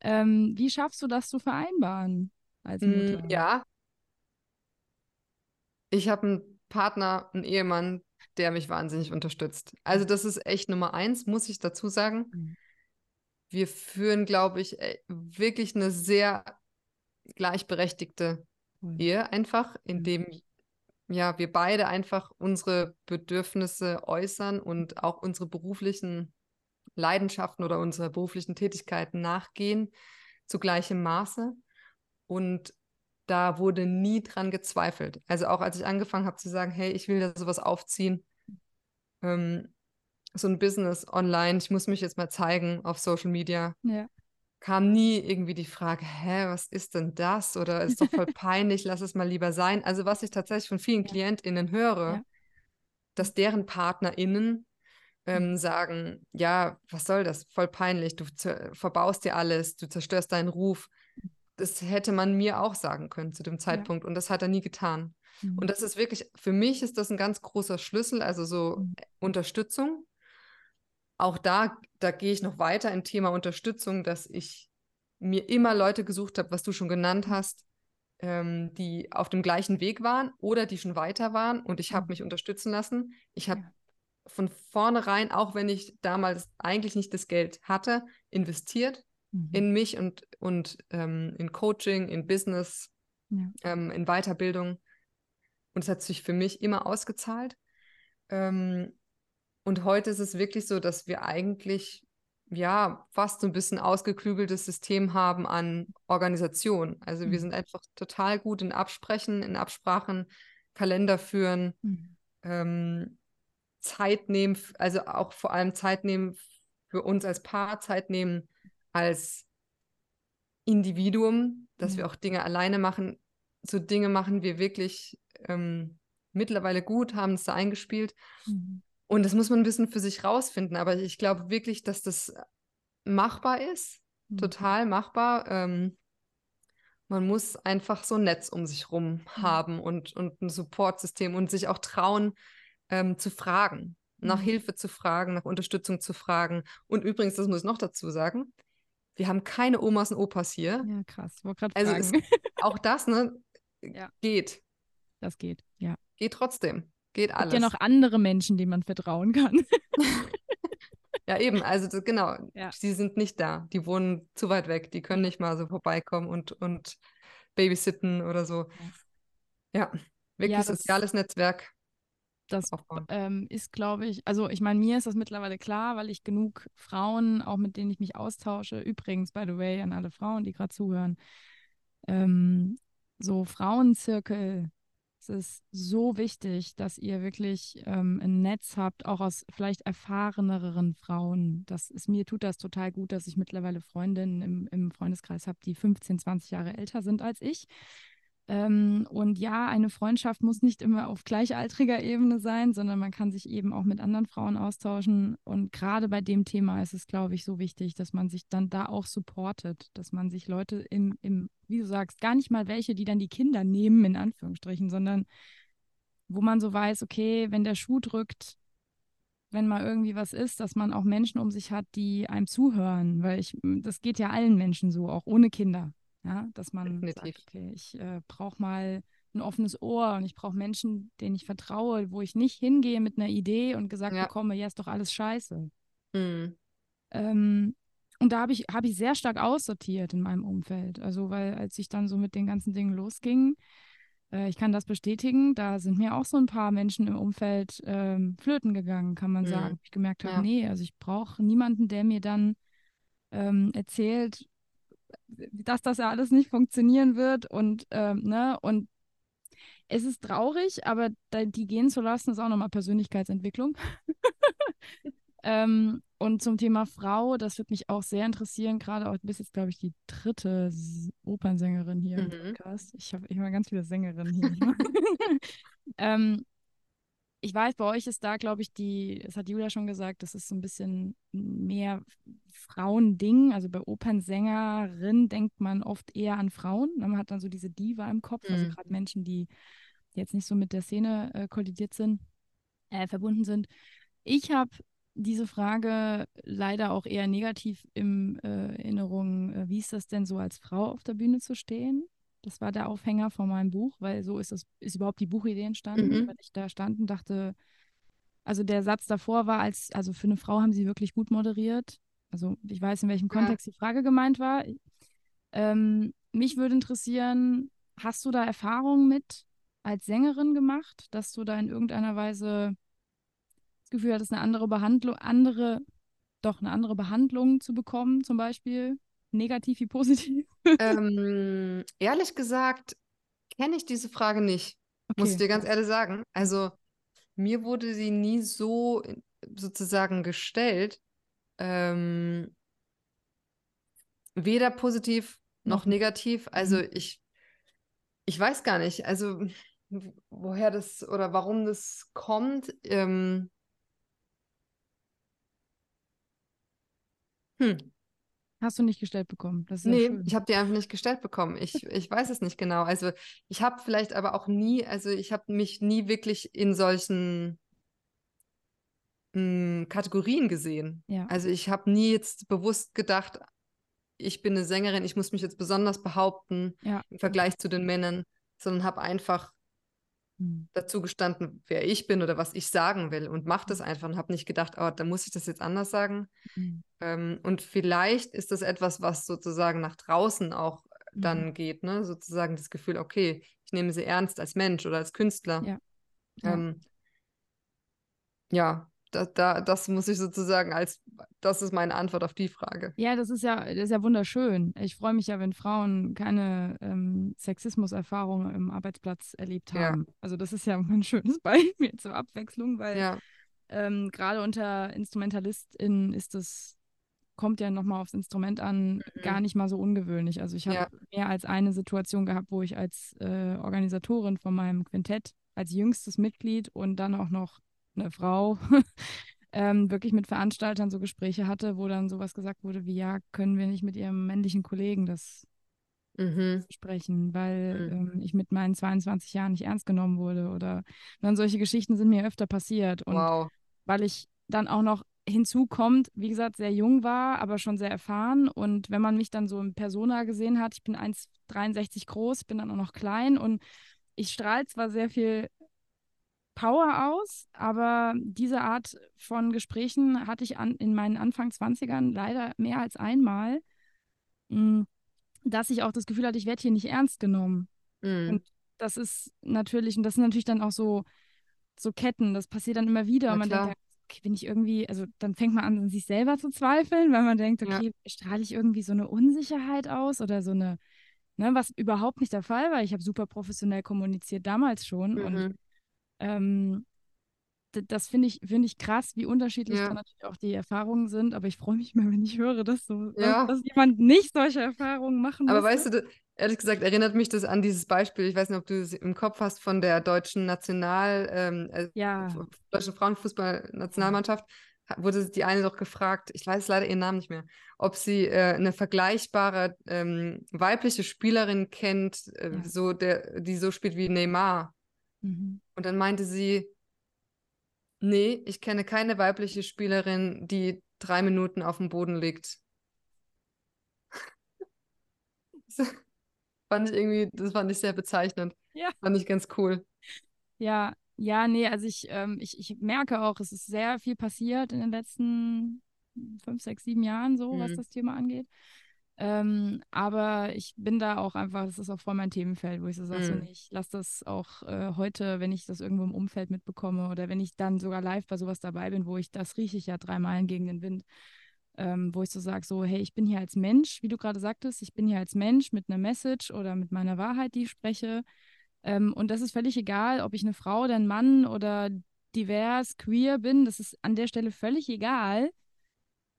ähm, wie schaffst du das zu vereinbaren als hm, Mutter? Ja. Ich habe einen Partner, einen Ehemann, der mich wahnsinnig unterstützt. Also das ist echt Nummer eins, muss ich dazu sagen. Mhm. Wir führen, glaube ich, wirklich eine sehr gleichberechtigte. Ehe einfach, indem ja, wir beide einfach unsere Bedürfnisse äußern und auch unsere beruflichen Leidenschaften oder unsere beruflichen Tätigkeiten nachgehen zu gleichem Maße. Und da wurde nie dran gezweifelt. Also auch als ich angefangen habe zu sagen, hey, ich will da sowas aufziehen, ähm, so ein Business online, ich muss mich jetzt mal zeigen auf Social Media. Ja kam nie irgendwie die Frage, hä, was ist denn das? Oder ist doch voll peinlich, lass es mal lieber sein. Also was ich tatsächlich von vielen ja. KlientInnen höre, ja. dass deren PartnerInnen ähm, mhm. sagen, ja, was soll das? Voll peinlich, du verbaust dir alles, du zerstörst deinen Ruf. Das hätte man mir auch sagen können zu dem Zeitpunkt ja. und das hat er nie getan. Mhm. Und das ist wirklich, für mich ist das ein ganz großer Schlüssel, also so mhm. Unterstützung auch da, da gehe ich noch weiter im Thema Unterstützung, dass ich mir immer Leute gesucht habe, was du schon genannt hast, ähm, die auf dem gleichen Weg waren oder die schon weiter waren und ich habe mhm. mich unterstützen lassen. Ich habe ja. von vornherein, auch wenn ich damals eigentlich nicht das Geld hatte, investiert mhm. in mich und, und ähm, in Coaching, in Business, ja. ähm, in Weiterbildung. Und es hat sich für mich immer ausgezahlt. Ähm, und heute ist es wirklich so, dass wir eigentlich ja fast so ein bisschen ausgeklügeltes System haben an Organisation. Also mhm. wir sind einfach total gut in Absprechen, in Absprachen, Kalender führen, mhm. ähm, Zeit nehmen, also auch vor allem Zeit nehmen für uns als Paar, Zeit nehmen als Individuum, dass mhm. wir auch Dinge alleine machen. So Dinge machen wir wirklich ähm, mittlerweile gut, haben es da eingespielt. Mhm. Und das muss man ein bisschen für sich rausfinden. Aber ich glaube wirklich, dass das machbar ist. Mhm. Total machbar. Ähm, man muss einfach so ein Netz um sich rum mhm. haben und, und ein Supportsystem und sich auch trauen ähm, zu fragen, nach mhm. Hilfe zu fragen, nach Unterstützung zu fragen. Und übrigens, das muss ich noch dazu sagen, wir haben keine Omas und Opas hier. Ja, krass. Also fragen. auch das, ne, ja. geht. Das geht, ja. Geht trotzdem. Geht alles. Es gibt ja noch andere Menschen, denen man vertrauen kann. ja, eben, also das, genau, ja. die sind nicht da. Die wohnen zu weit weg. Die können nicht mal so vorbeikommen und, und babysitten oder so. Ja, wirklich ja, soziales Netzwerk. Das ähm, ist, glaube ich, also ich meine, mir ist das mittlerweile klar, weil ich genug Frauen, auch mit denen ich mich austausche, übrigens, by the way, an alle Frauen, die gerade zuhören, ähm, so Frauenzirkel es ist so wichtig, dass ihr wirklich ähm, ein Netz habt, auch aus vielleicht erfahreneren Frauen. Das ist, mir tut das total gut, dass ich mittlerweile Freundinnen im, im Freundeskreis habe, die 15, 20 Jahre älter sind als ich. Ähm, und ja, eine Freundschaft muss nicht immer auf gleichaltriger Ebene sein, sondern man kann sich eben auch mit anderen Frauen austauschen. Und gerade bei dem Thema ist es, glaube ich, so wichtig, dass man sich dann da auch supportet, dass man sich Leute im, im, wie du sagst, gar nicht mal welche, die dann die Kinder nehmen, in Anführungsstrichen, sondern wo man so weiß, okay, wenn der Schuh drückt, wenn mal irgendwie was ist, dass man auch Menschen um sich hat, die einem zuhören, weil ich, das geht ja allen Menschen so, auch ohne Kinder. Ja, dass man Definitiv. sagt, okay, ich äh, brauche mal ein offenes Ohr und ich brauche Menschen, denen ich vertraue, wo ich nicht hingehe mit einer Idee und gesagt ja. bekomme, ja, ist doch alles scheiße. Mhm. Ähm, und da habe ich, hab ich sehr stark aussortiert in meinem Umfeld. Also, weil als ich dann so mit den ganzen Dingen losging, äh, ich kann das bestätigen, da sind mir auch so ein paar Menschen im Umfeld ähm, flöten gegangen, kann man mhm. sagen. Ich gemerkt habe, ja. nee, also ich brauche niemanden, der mir dann ähm, erzählt, dass das ja alles nicht funktionieren wird und, ähm, ne, und es ist traurig, aber die gehen zu lassen, ist auch nochmal Persönlichkeitsentwicklung. Ähm, und zum Thema Frau, das würde mich auch sehr interessieren, gerade auch, du bist jetzt, glaube ich, die dritte Opernsängerin hier im Mhm. Podcast. Ich habe immer ganz viele Sängerinnen hier. ähm, ich weiß, bei euch ist da, glaube ich, die, das hat Julia schon gesagt, das ist so ein bisschen mehr Frauending. Also bei Opernsängerin denkt man oft eher an Frauen. Man hat dann so diese Diva im Kopf, also Mhm. gerade Menschen, die jetzt nicht so mit der Szene äh, kollidiert sind, äh, verbunden sind. Ich habe diese Frage leider auch eher negativ in äh, Erinnerung. Äh, wie ist das denn so, als Frau auf der Bühne zu stehen? Das war der Aufhänger von meinem Buch, weil so ist das, ist überhaupt die Buchidee entstanden, Mhm. weil ich da stand und dachte, also der Satz davor war, als, also für eine Frau haben sie wirklich gut moderiert. Also ich weiß, in welchem Ja. Kontext die Frage gemeint war. Ähm, mich würde interessieren, hast du da Erfahrungen mit als Sängerin gemacht, dass du da in irgendeiner Weise das Gefühl hattest, eine andere Behandlung, andere, doch eine andere Behandlung zu bekommen, zum Beispiel? Negativ wie positiv? Ähm, ehrlich gesagt, kenne ich diese Frage nicht, muss ich Okay, dir ganz ehrlich sagen. Also mir wurde sie nie so sozusagen gestellt, ähm, weder positiv noch nicht. negativ. Also Mhm. ich, ich weiß gar nicht, also woher das oder warum das kommt. Ähm, hm. Hast du nicht gestellt bekommen. Das ja Nee, schön. ich habe die einfach nicht gestellt bekommen. Ich, ich weiß es nicht genau. Also ich habe vielleicht aber auch nie, also ich habe mich nie wirklich in solchen mh, Kategorien gesehen. Ja. Also ich habe nie jetzt bewusst gedacht, ich bin eine Sängerin, ich muss mich jetzt besonders behaupten Ja. im Vergleich zu den Männern, sondern habe einfach Mhm. dazu gestanden, wer ich bin oder was ich sagen will und mache das einfach und habe nicht gedacht, oh, da muss ich das jetzt anders sagen. Mhm. Ähm, und vielleicht ist das etwas, was sozusagen nach draußen auch Mhm. dann geht, ne? Sozusagen das Gefühl, okay, ich nehme sie ernst als Mensch oder als Künstler. Ja. Ja. Ähm, ja, da, da, das muss ich sozusagen als, das ist meine Antwort auf die Frage. Ja, das ist ja, das ist ja wunderschön. Ich freue mich ja, wenn Frauen keine ähm, Sexismuserfahrungen im Arbeitsplatz erlebt Ja. haben. Also das ist ja ein schönes Beispiel zur Abwechslung, weil Ja, ähm, gerade unter InstrumentalistInnen ist es, kommt ja nochmal aufs Instrument an, gar nicht mal so ungewöhnlich. Also ich habe Ja. mehr als eine Situation gehabt, wo ich als äh, Organisatorin von meinem Quintett als jüngstes Mitglied und dann auch noch eine Frau ähm, wirklich mit Veranstaltern so Gespräche hatte, wo dann sowas gesagt wurde wie, ja, können wir nicht mit ihrem männlichen Kollegen das mhm. sprechen, weil Mhm. ähm, ich mit meinen 22 Jahren nicht ernst genommen wurde oder dann solche Geschichten sind mir öfter passiert und Wow. weil ich dann auch noch hinzukommt, wie gesagt, sehr jung war, aber schon sehr erfahren. Und wenn man mich dann so in Persona gesehen hat, ich bin 1,63 groß, bin dann auch noch klein und ich strahle zwar sehr viel Power aus, aber diese Art von Gesprächen hatte ich an, in meinen Anfang 20ern leider mehr als einmal, mh, dass ich auch das Gefühl hatte, ich werde hier nicht ernst genommen. Mhm. Und das ist natürlich, und das sind natürlich dann auch so, so Ketten, das passiert dann immer wieder Na und man klar. denkt, dann, okay, bin ich irgendwie, also dann fängt man an, an sich selber zu zweifeln, weil man denkt, Ja. okay, strahle ich irgendwie so eine Unsicherheit aus oder so eine, ne, was überhaupt nicht der Fall war. Ich habe super professionell kommuniziert damals schon und Mhm. Ähm, das finde ich, finde ich krass, wie unterschiedlich Ja. dann natürlich auch die Erfahrungen sind, aber ich freue mich immer, wenn ich höre, dass so, Ja. dass, dass jemand nicht solche Erfahrungen machen Aber musste. weißt du, das- ehrlich gesagt, erinnert mich das an dieses Beispiel, ich weiß nicht, ob du es im Kopf hast, von der deutschen National, ähm, äh, Ja. deutschen Frauenfußballnationalmannschaft, ha- wurde die eine doch gefragt, ich weiß leider ihren Namen nicht mehr, ob sie äh, eine vergleichbare ähm, weibliche Spielerin kennt, äh, so der, die so spielt wie Neymar. Mhm. Und dann meinte sie, nee, ich kenne keine weibliche Spielerin, die drei Minuten auf dem Boden liegt. Das fand ich irgendwie, das fand ich sehr bezeichnend. Ja. Fand ich ganz cool. Ja, ja, nee, also ich, ähm, ich, ich merke auch, es ist sehr viel passiert in den letzten fünf, sechs, sieben Jahren so, was Mhm. das Thema angeht. Ähm, aber ich bin da auch einfach, das ist auch voll mein Themenfeld, wo ich so sage, so, nee, ich lasse das auch äh, heute, wenn ich das irgendwo im Umfeld mitbekomme oder wenn ich dann sogar live bei sowas dabei bin, wo ich, das rieche ich ja drei Meilen gegen den Wind, ähm, wo ich so sage, so, hey, ich bin hier als Mensch, wie du gerade sagtest, ich bin hier als Mensch mit einer Message oder mit meiner Wahrheit, die ich spreche. Ähm, und das ist völlig egal, ob ich eine Frau oder ein Mann oder divers, queer bin, das ist an der Stelle völlig egal.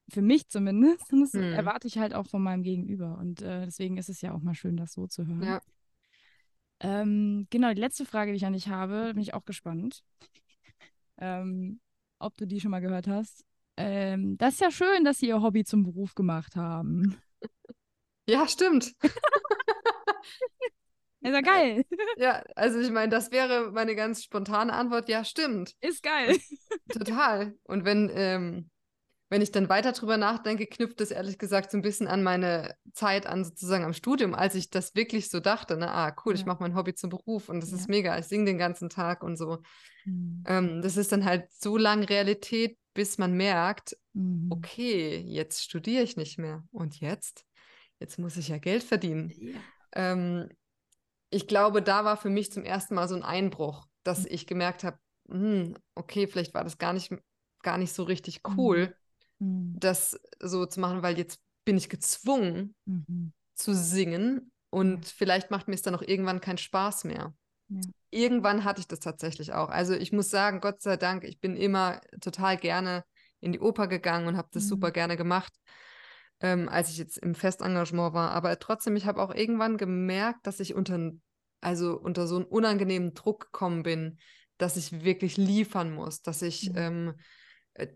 Für mich zumindest. Und das Hm. erwarte ich halt auch von meinem Gegenüber. Und äh, deswegen ist es ja auch mal schön, das so zu hören. Ja. Ähm, genau, die letzte Frage, die ich an dich habe, bin ich auch gespannt. ähm, ob du die schon mal gehört hast. Ähm, das ist ja schön, dass sie ihr Hobby zum Beruf gemacht haben. Ja, stimmt. Ist ja geil. Ja, also ich meine, das wäre meine ganz spontane Antwort. Ja, stimmt. Ist geil. Total. Und wenn, ähm, wenn ich dann weiter drüber nachdenke, knüpft es ehrlich gesagt so ein bisschen an meine Zeit an, sozusagen am Studium, als ich das wirklich so dachte, ne, ah, cool, ich Ja. mache mein Hobby zum Beruf und das Ja. ist mega, ich singe den ganzen Tag und so. Mhm. Ähm, das ist dann halt so lang Realität, bis man merkt, Mhm. okay, jetzt studiere ich nicht mehr. Und jetzt? Jetzt muss ich ja Geld verdienen. Ja. Ähm, ich glaube, da war für mich zum ersten Mal so ein Einbruch, dass ich gemerkt habe, hm, okay, vielleicht war das gar nicht, gar nicht so richtig cool, Mhm. das so zu machen, weil jetzt bin ich gezwungen Mhm. zu singen und vielleicht macht mir es dann auch irgendwann keinen Spaß mehr. Ja. Irgendwann hatte ich das tatsächlich auch. Also ich muss sagen, Gott sei Dank, ich bin immer total gerne in die Oper gegangen und habe das Mhm. super gerne gemacht, ähm, als ich jetzt im Festengagement war. Aber trotzdem, ich habe auch irgendwann gemerkt, dass ich unter, also unter so einen unangenehmen Druck gekommen bin, dass ich wirklich liefern muss, dass ich Ja. ähm, äh,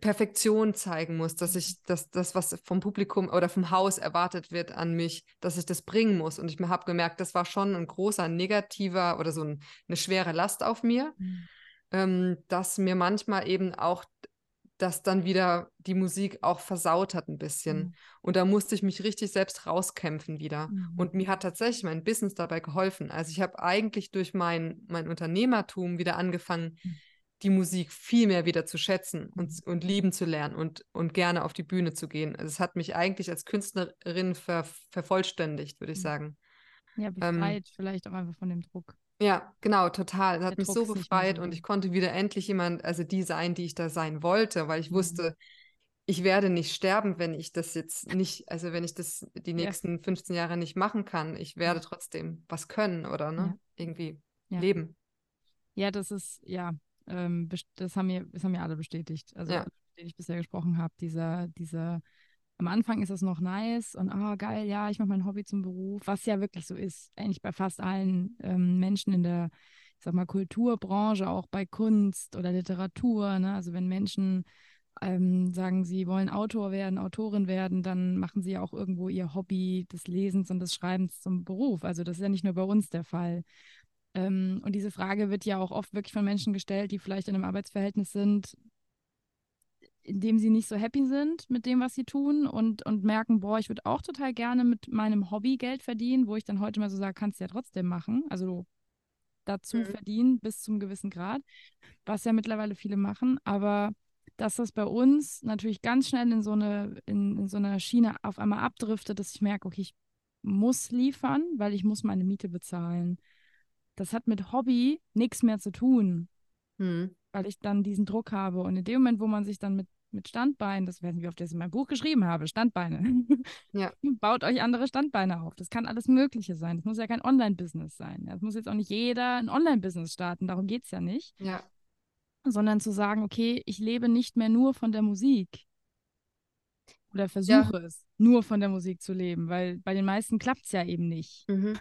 Perfektion zeigen muss, dass ich das, das, was vom Publikum oder vom Haus erwartet wird an mich, dass ich das bringen muss. Und ich habe gemerkt, das war schon ein großer negativer oder so ein, eine schwere Last auf mir, Mhm. ähm, dass mir manchmal eben auch das dann wieder die Musik auch versaut hat ein bisschen. Mhm. Und da musste ich mich richtig selbst rauskämpfen wieder. Mhm. Und mir hat tatsächlich mein Business dabei geholfen. Also ich habe eigentlich durch mein, mein Unternehmertum wieder angefangen, Mhm. Die Musik viel mehr wieder zu schätzen und, und lieben zu lernen und, und gerne auf die Bühne zu gehen. Also es hat mich eigentlich als Künstlerin ver, vervollständigt, würde ich Mhm. sagen. Ja, befreit vielleicht auch einfach von dem Druck. Ja, genau, total. Das hat Der mich so Druck befreit und ich konnte wieder endlich jemand, also die sein, die ich da sein wollte, weil ich Mhm. wusste, ich werde nicht sterben, wenn ich das jetzt nicht, also wenn ich das die Ja. nächsten 15 Jahre nicht machen kann. Ich werde Ja. trotzdem was können oder ne? Ja. Irgendwie Ja. leben. Ja, das ist, ja, ähm, das haben mir, das haben mir alle bestätigt. Also, Ja. mit denen ich bisher gesprochen habe, dieser, dieser, am Anfang ist es noch nice und ah, geil, ja, ich mache mein Hobby zum Beruf, was ja wirklich so ist, eigentlich bei fast allen ähm, Menschen in der, ich sag mal, Kulturbranche, auch bei Kunst oder Literatur, ne? Also wenn Menschen ähm, sagen, sie wollen Autor werden, Autorin werden, dann machen sie ja auch irgendwo ihr Hobby des Lesens und des Schreibens zum Beruf. Also das ist ja nicht nur bei uns der Fall. Ähm, und diese Frage wird ja auch oft wirklich von Menschen gestellt, die vielleicht in einem Arbeitsverhältnis sind, in dem sie nicht so happy sind mit dem, was sie tun und, und merken, boah, ich würde auch total gerne mit meinem Hobby Geld verdienen, wo ich dann heute mal so sage, kannst du ja trotzdem machen. Also dazu Mhm. verdienen bis zum gewissen Grad, was ja mittlerweile viele machen, aber dass das bei uns natürlich ganz schnell in so eine, in, in so einer Schiene auf einmal abdriftet, dass ich merke, okay, ich muss liefern, weil ich muss meine Miete bezahlen. Das hat mit Hobby nichts mehr zu tun, Hm. weil ich dann diesen Druck habe. Und in dem Moment, wo man sich dann mit, mit Standbeinen, das weiß nicht, wie oft ich das in meinem Buch geschrieben habe, Standbeine, Ja. baut euch andere Standbeine auf. Das kann alles Mögliche sein. Das muss ja kein Online-Business sein. Das muss jetzt auch nicht jeder ein Online-Business starten, darum geht es ja nicht. Ja. Sondern zu sagen, okay, ich lebe nicht mehr nur von der Musik. Oder versuche es, nur von der Musik zu leben, weil bei den meisten klappt es ja eben nicht. Mhm.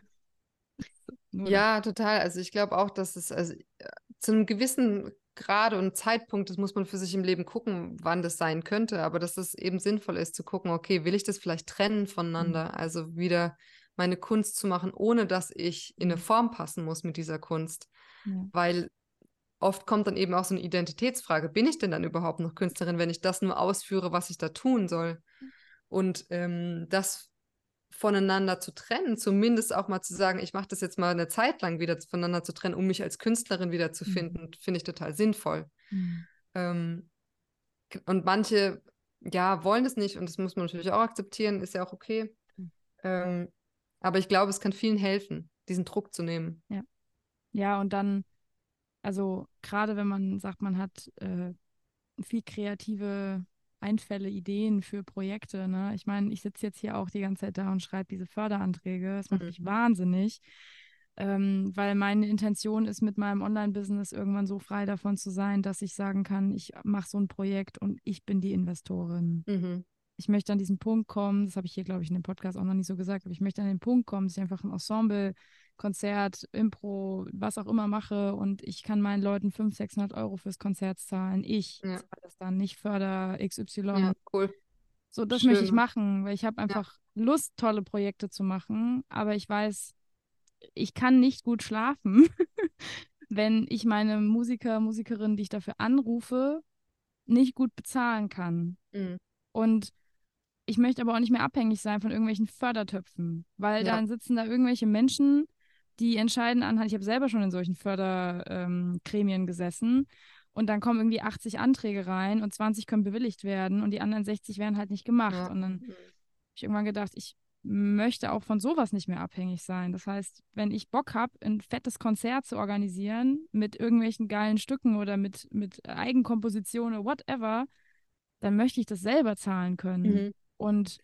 Nur Ja, total. Also ich glaube auch, dass es also äh, zu einem gewissen Grade und Zeitpunkt, das muss man für sich im Leben gucken, wann das sein könnte, aber dass es eben sinnvoll ist zu gucken, okay, will ich das vielleicht trennen voneinander? Also wieder meine Kunst zu machen, ohne dass ich in eine Mhm. Form passen muss mit dieser Kunst. Ja. Weil oft kommt dann eben auch so eine Identitätsfrage, bin ich denn dann überhaupt noch Künstlerin, wenn ich das nur ausführe, was ich da tun soll? Und ähm, das voneinander zu trennen, zumindest auch mal zu sagen, ich mache das jetzt mal eine Zeit lang wieder voneinander zu trennen, um mich als Künstlerin wieder zu Mhm. finden, finde ich total sinnvoll. Mhm. Ähm, und manche, ja, wollen das nicht und das muss man natürlich auch akzeptieren, ist ja auch okay. Mhm. Ähm, aber ich glaube, es kann vielen helfen, diesen Druck zu nehmen. Ja, und dann, also gerade wenn man sagt, man hat äh, viel kreative Einfälle, Ideen für Projekte, ne? Ich meine, ich sitze jetzt hier auch die ganze Zeit da und schreibe diese Förderanträge. Das macht Mhm. mich wahnsinnig. ähm, weil meine Intention ist, mit meinem Online-Business irgendwann so frei davon zu sein, dass ich sagen kann, ich mache so ein Projekt und ich bin die Investorin. Mhm. Ich möchte an diesen Punkt kommen, das habe ich hier, glaube ich, in dem Podcast auch noch nicht so gesagt, aber ich möchte an den Punkt kommen, dass ich einfach ein Ensemble, Konzert, Impro, was auch immer mache und ich kann meinen Leuten 500, 600 Euro fürs Konzert zahlen. Ich Ja. zahle das dann, nicht Förder XY. Ja, cool. So, das möchte ich Schön. machen, weil ich habe einfach Lust, tolle Projekte zu machen, aber ich weiß, ich kann nicht gut schlafen, wenn ich meine Musiker, Musikerinnen, die ich dafür anrufe, nicht gut bezahlen kann. Mhm. Und ich möchte aber auch nicht mehr abhängig sein von irgendwelchen Fördertöpfen, weil Ja. dann sitzen da irgendwelche Menschen, die entscheiden anhand, ich habe selber schon in solchen Fördergremien ähm, gesessen und dann kommen irgendwie 80 Anträge rein und 20 können bewilligt werden und die anderen 60 werden halt nicht gemacht. Ja. Und dann Mhm. habe ich irgendwann gedacht, ich möchte auch von sowas nicht mehr abhängig sein. Das heißt, wenn ich Bock habe, ein fettes Konzert zu organisieren mit irgendwelchen geilen Stücken oder mit, mit Eigenkompositionen oder whatever, dann möchte ich das selber zahlen können. Mhm. Und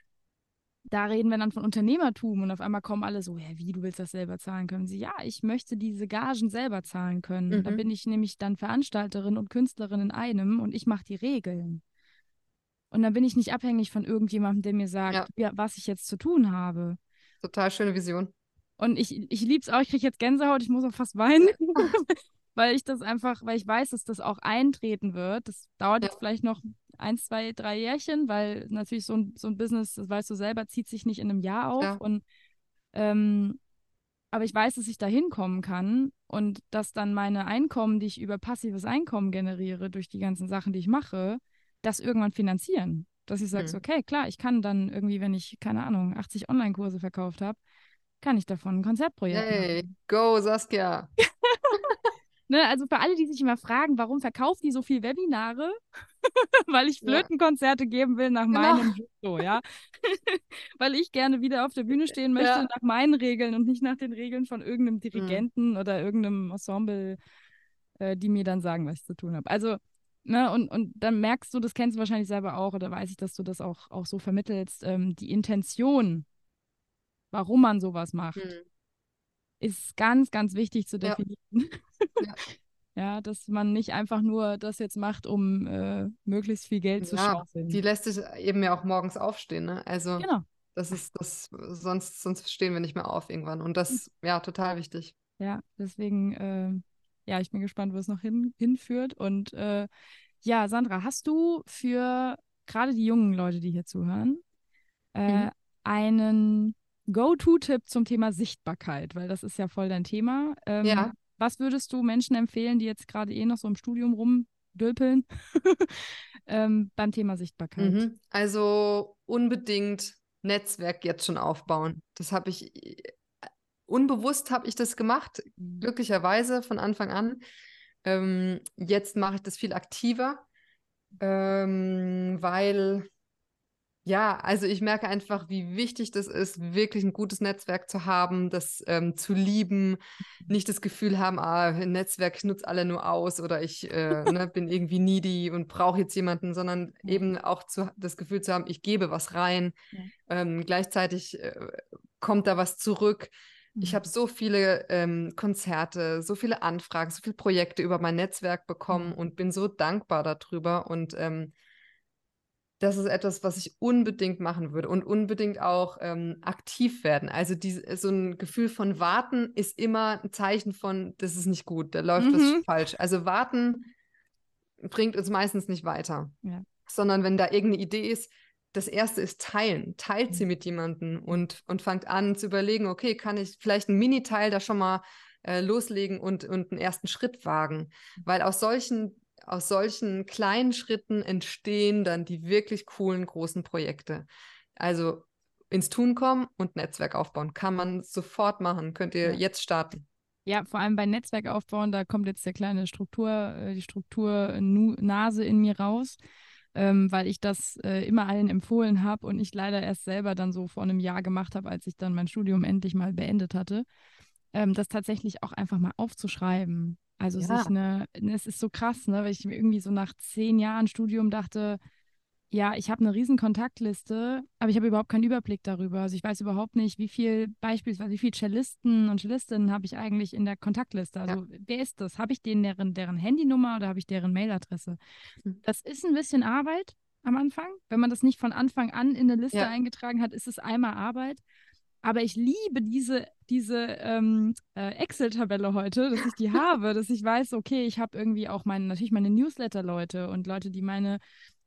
da reden wir dann von Unternehmertum und auf einmal kommen alle so, ja, wie, du willst das selber zahlen können? Sie, ja, ich möchte diese Gagen selber zahlen können. Da Mhm. bin ich nämlich dann Veranstalterin und Künstlerin in einem und ich mache die Regeln. Und dann bin ich nicht abhängig von irgendjemandem, der mir sagt, Ja. ja, was ich jetzt zu tun habe. Total schöne Vision. Und ich, ich liebe es auch, ich kriege jetzt Gänsehaut, ich muss auch fast weinen, weil ich das einfach, weil ich weiß, dass das auch eintreten wird. Das dauert Ja. jetzt vielleicht noch eins, zwei, drei Jährchen, weil natürlich so ein, so ein Business, das weißt du selber, zieht sich nicht in einem Jahr auf. Ja. Und ähm, aber ich weiß, dass ich da hinkommen kann und dass dann meine Einkommen, die ich über passives Einkommen generiere, durch die ganzen Sachen, die ich mache, das irgendwann finanzieren. Dass ich sage, Mhm. okay, klar, ich kann dann irgendwie, wenn ich, keine Ahnung, 80 Online-Kurse verkauft habe, kann ich davon ein Konzertprojekt Hey, machen. go Saskia. Ne, also für alle, die sich immer fragen, warum verkauft die so viel Webinare? Weil ich. Flötenkonzerte geben will nach Genau. meinem Gusto, ja. Weil ich gerne wieder auf der Bühne stehen möchte Ja. nach meinen Regeln und nicht nach den Regeln von Mhm. irgendeinem Dirigenten oder irgendeinem Ensemble, äh, die mir dann sagen, was ich zu tun habe. Also, ne, und, und dann merkst du, das kennst du wahrscheinlich selber auch, oder weiß ich, dass du das auch, auch so vermittelst, ähm, die Intention, warum man sowas macht Mhm. Ist ganz, ganz wichtig zu Ja. definieren. Ja. Ja, dass man nicht einfach nur das jetzt macht, um äh, möglichst viel Geld zu Ja, schaufeln. die lässt sich eben ja auch morgens aufstehen, ne? Also Genau, das ist das, sonst, sonst stehen wir nicht mehr auf irgendwann. Und das, ja, total wichtig. ja, deswegen, ähm, ja, ich bin gespannt, wo es noch hin, hinführt. Und äh, ja, Sandra, hast du für gerade die jungen Leute, die hier zuhören, äh, Mhm. einen Go-To-Tipp zum Thema Sichtbarkeit? Weil das ist ja voll dein Thema. Ähm, Ja. Was würdest du Menschen empfehlen, die jetzt gerade eh noch so im Studium rumdülpeln, ähm, beim Thema Sichtbarkeit? Mhm. Also unbedingt Netzwerk jetzt schon aufbauen. Das habe ich, äh, unbewusst habe ich das gemacht, glücklicherweise von Anfang an. Ähm, jetzt mache ich das viel aktiver, ähm, weil, ja, also ich merke einfach, wie wichtig das ist, wirklich ein gutes Netzwerk zu haben, das ähm, zu lieben, nicht das Gefühl haben, ah, ein Netzwerk, ich nutze alle nur aus oder ich äh, ne, bin irgendwie needy und brauche jetzt jemanden, sondern Ja. eben auch zu, das Gefühl zu haben, ich gebe was rein, Ja. ähm, gleichzeitig äh, kommt da was zurück. Ich Mhm. habe so viele ähm, Konzerte, so viele Anfragen, so viele Projekte über mein Netzwerk bekommen Mhm. und bin so dankbar darüber. Und ähm, das ist etwas, was ich unbedingt machen würde und unbedingt auch ähm, aktiv werden. Also diese, so ein Gefühl von Warten ist immer ein Zeichen von, das ist nicht gut, da läuft Mhm. was falsch. Also warten bringt uns meistens nicht weiter, Ja. sondern wenn da irgendeine Idee ist, das erste ist teilen. Teilt sie Mhm. mit jemandem und, und fangt an zu überlegen, okay, kann ich vielleicht einen Mini-Teil da schon mal äh, loslegen und, und einen ersten Schritt wagen. Weil aus solchen, aus solchen kleinen Schritten entstehen dann die wirklich coolen großen Projekte. Also ins Tun kommen und Netzwerk aufbauen. Kann man sofort machen. Könnt ihr Ja. jetzt starten. Ja, vor allem bei Netzwerk aufbauen, da kommt jetzt der kleine Struktur, äh, die Struktur Nu- Nase in mir raus, ähm, weil ich das äh, immer allen empfohlen habe und ich leider erst selber dann so vor einem Jahr gemacht habe, als ich dann mein Studium endlich mal beendet hatte, ähm, das tatsächlich auch einfach mal aufzuschreiben. Also Ja. sich eine, ne, es ist so krass, ne, weil ich mir irgendwie so nach zehn Jahren Studium dachte, ja, ich habe eine riesen Kontaktliste, aber ich habe überhaupt keinen Überblick darüber. Also ich weiß überhaupt nicht, wie viel beispielsweise, wie viele Cellisten und Cellistinnen habe ich eigentlich in der Kontaktliste. Also ja. wer ist das? Habe ich denen deren, deren Handynummer oder habe ich deren Mailadresse? Hm. Das ist ein bisschen Arbeit am Anfang. Wenn man das nicht von Anfang an in eine Liste ja. eingetragen hat, ist es einmal Arbeit. Aber ich liebe diese, diese ähm, äh, Excel-Tabelle heute, dass ich die habe, dass ich weiß, okay, ich habe irgendwie auch meine, natürlich meine Newsletter-Leute und Leute, die meine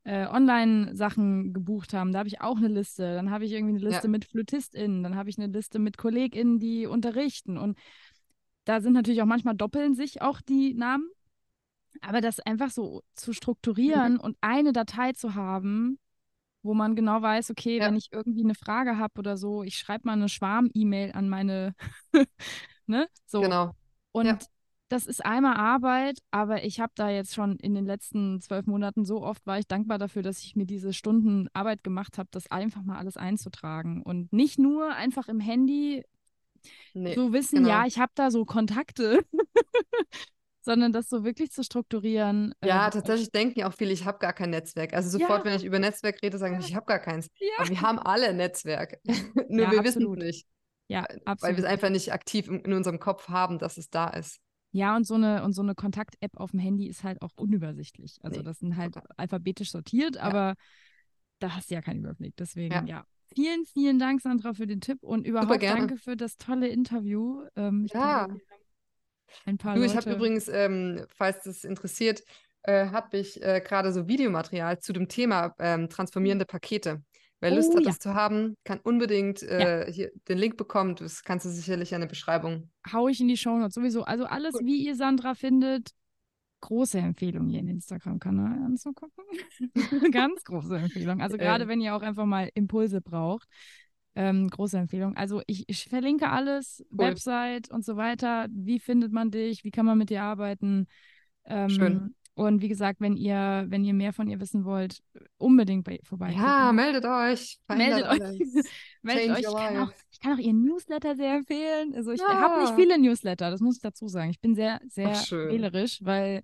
äh, Online-Sachen gebucht haben. Da habe ich auch eine Liste. Dann habe ich irgendwie eine Liste ja. mit FlötistInnen. Dann habe ich eine Liste mit KollegInnen, die unterrichten. Und da sind natürlich auch manchmal doppeln sich auch die Namen. Aber das einfach so zu strukturieren mhm. und eine Datei zu haben, wo man genau weiß, okay, ja. wenn ich irgendwie eine Frage habe oder so, ich schreibe mal eine Schwarm-E-Mail an meine, ne? So. Genau. Und ja. das ist einmal Arbeit, aber ich habe da jetzt schon in den letzten zwölf Monaten so oft war ich dankbar dafür, dass ich mir diese Stunden Arbeit gemacht habe, das einfach mal alles einzutragen. Und nicht nur einfach im Handy nee, so wissen, genau. ja, ich habe da so Kontakte. sondern das so wirklich zu strukturieren. Ja, äh, tatsächlich denken ja auch viele, ich habe gar kein Netzwerk. Also sofort, ja. wenn ich über Netzwerk rede, sagen ja. ich habe gar keins. Ja. Aber wir haben alle Netzwerk. Nur wir wissen es nicht. Ja, absolut. Weil wir es einfach nicht aktiv in, in unserem Kopf haben, dass es da ist. Ja, und so eine, und so eine Kontakt-App auf dem Handy ist halt auch unübersichtlich. Also nee, das sind halt total. alphabetisch sortiert, aber da hast du ja keinen Überblick. Deswegen, ja. Vielen, vielen Dank, Sandra, für den Tipp und überhaupt danke für das tolle Interview. Ähm, ja. Glaube, ein paar du, Leute. ich habe übrigens, ähm, falls das interessiert, äh, habe ich äh, gerade so Videomaterial zu dem Thema ähm, transformierende Pakete. Wer Lust oh, hat, ja. das zu haben, kann unbedingt äh, ja. hier den Link bekommen. Das kannst du sicherlich in der Beschreibung. Hau ich in die Show Notes sowieso. Also alles, Gut. wie ihr Sandra findet, große Empfehlung, hier in Instagram-Kanal anzugucken. Ganz große Empfehlung. Also gerade ähm. wenn ihr auch einfach mal Impulse braucht. Ähm, große Empfehlung. Also ich, ich verlinke alles, cool. Website und so weiter. Wie findet man dich? Wie kann man mit dir arbeiten? Ähm, Schön. Und wie gesagt, wenn ihr, wenn ihr mehr von ihr wissen wollt, unbedingt bei, vorbei. Ja, meldet euch. Meldet euch. meldet euch. Ich kann, auch, ich kann, auch, ihr Newsletter sehr empfehlen. Also ich ja. habe nicht viele Newsletter, das muss ich dazu sagen. Ich bin sehr, sehr wählerisch, weil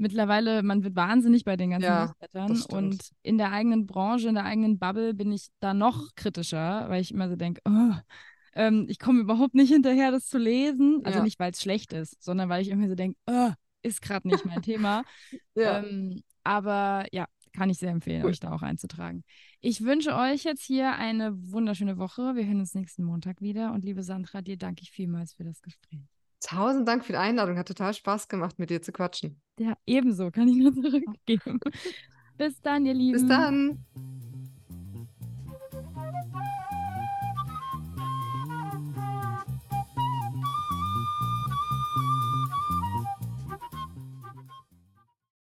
mittlerweile, man wird wahnsinnig bei den ganzen ja, Newslettern. Und in der eigenen Branche, in der eigenen Bubble bin ich da noch kritischer, weil ich immer so denke, oh, ähm, ich komme überhaupt nicht hinterher, das zu lesen. Also ja. nicht, weil es schlecht ist, sondern weil ich immer so denke, oh, ist gerade nicht mein Thema. ja. Ähm, aber ja, kann ich sehr empfehlen, cool. euch da auch einzutragen. Ich wünsche euch jetzt hier eine wunderschöne Woche. Wir hören uns nächsten Montag wieder. Und liebe Sandra, dir danke ich vielmals für das Gespräch. Tausend Dank für die Einladung. Hat total Spaß gemacht, mit dir zu quatschen. Ja, ebenso. Kann ich nur zurückgeben. Bis dann, ihr Lieben. Bis dann.